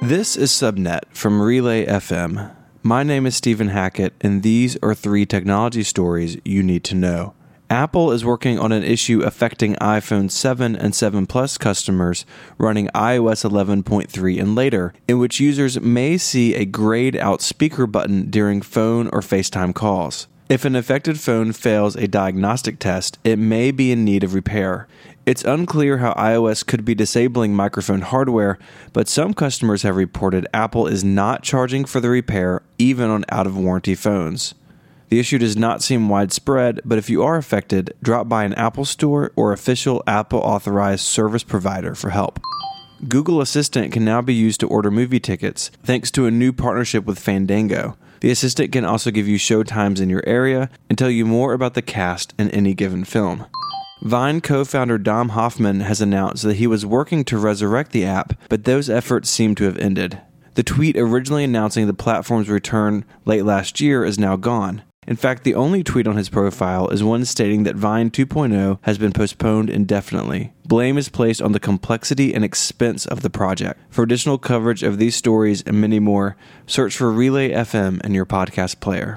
This is Subnet from Relay FM. My name is Stephen Hackett, and these are three technology stories you need to know. Apple is working on an issue affecting iPhone 7 and 7 Plus customers running iOS 11.3 and later, in which users may see a grayed out speaker button during phone or FaceTime calls. If an affected phone fails a diagnostic test, it may be in need of repair. It's unclear how iOS could be disabling microphone hardware, but some customers have reported Apple is not charging for the repair even on out of warranty phones. The issue does not seem widespread, but if you are affected, drop by an Apple store or official Apple authorized service provider for help. Google Assistant can now be used to order movie tickets thanks to a new partnership with Fandango. The assistant can also give you show times in your area and tell you more about the cast in any given film. Vine co founder Dom Hofmann has announced that he was working to resurrect the app, but those efforts seem to have ended. The tweet originally announcing the platform's return late last year is now gone. In fact, the only tweet on his profile is one stating that Vine 2.0 has been postponed indefinitely. Blame is placed on the complexity and expense of the project. For additional coverage of these stories and many more, search for Relay FM in your podcast player.